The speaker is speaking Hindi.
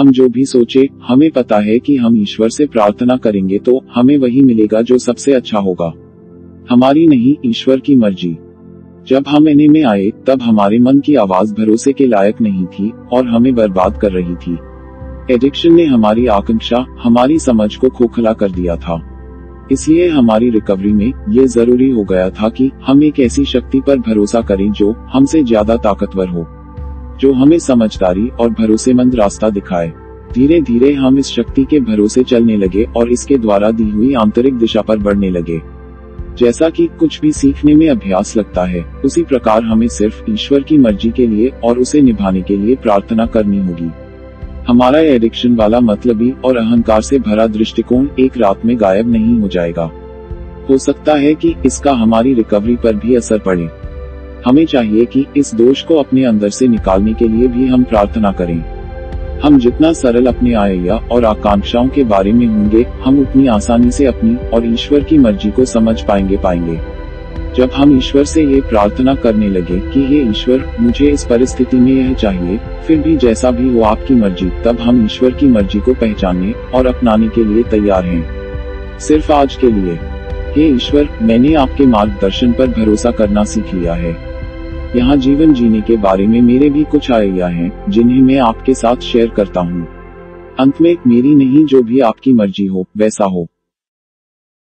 हम जो भी सोचे, हमें पता है कि हम ईश्वर से प्रार्थना करेंगे तो हमें वही मिलेगा जो सबसे अच्छा होगा। हमारी नहीं, ईश्वर की मर्ज़ी। जब हम इन्हें में आए, तब हमारे मन की आवाज़ भरोसे के लायक नहीं थी और हमें बर्बाद कर रही थी। एडिक्शन ने हमारी आकांक्षा, हमारी समझ को खोखला कर दिया था। इसलिए हमारी रिकवरी में ये ज़रूरी हो गया था कि हम एक ऐसी शक्ति पर भरोसा करें जो हमसे ज़्यादा ताकतवर हो। जो हमें समझदारी और भरोसेमंद रास्ता दिखाए। धीरे धीरे हम इस शक्ति के भरोसे चलने लगे और इसके द्वारा दी हुई आंतरिक दिशा पर बढ़ने लगे। जैसा कि कुछ भी सीखने में अभ्यास लगता है, उसी प्रकार हमें सिर्फ़ ईश्वर की मर्ज़ी के लिए और उसे निभाने के लिए प्रार्थना करनी होगी। हमारा एडिक्शन वाला मतलबी और अहंकार से भरा दृष्टिकोण एक रात में गायब नहीं हो जाएगा। हो सकता है कि इसका हमारी रिकवरी पर भी असर पड़े। हमें चाहिए कि इस दोष को अपने अंदर से निकालने के लिए भी हम प्रार्थना करें। हम जितना सरल अपने आया और आकांक्षाओं के बारे में होंगे, हम उतनी आसानी से अपनी और ईश्वर की मर्ज़ी को समझ पाएँगे पाएँगे। जब हम ईश्वर से ये प्रार्थना करने लगे कि ये ईश्वर, मुझे इस परिस्थिति में यह चाहिए, फिर भी जैसा भी हो आपकी मर्ज़ी, तब हम ईश्वर की मर्ज़ी को पहचानने और अपनाने के लिए तैयार हैं। सिर्फ़ आज के लिए। हे ईश्वर, मैंने आपके मार्गदर्शन पर भरोसा करना सीख लिया है। यहाँ जीवन जीने के बारे में मेरे भी कुछ आइडिया है, जिन्हें मैं आपके साथ शेयर करता हूँ। अंत में, मेरी नहीं जो भी आपकी मर्ज़ी हो, वैसा हो।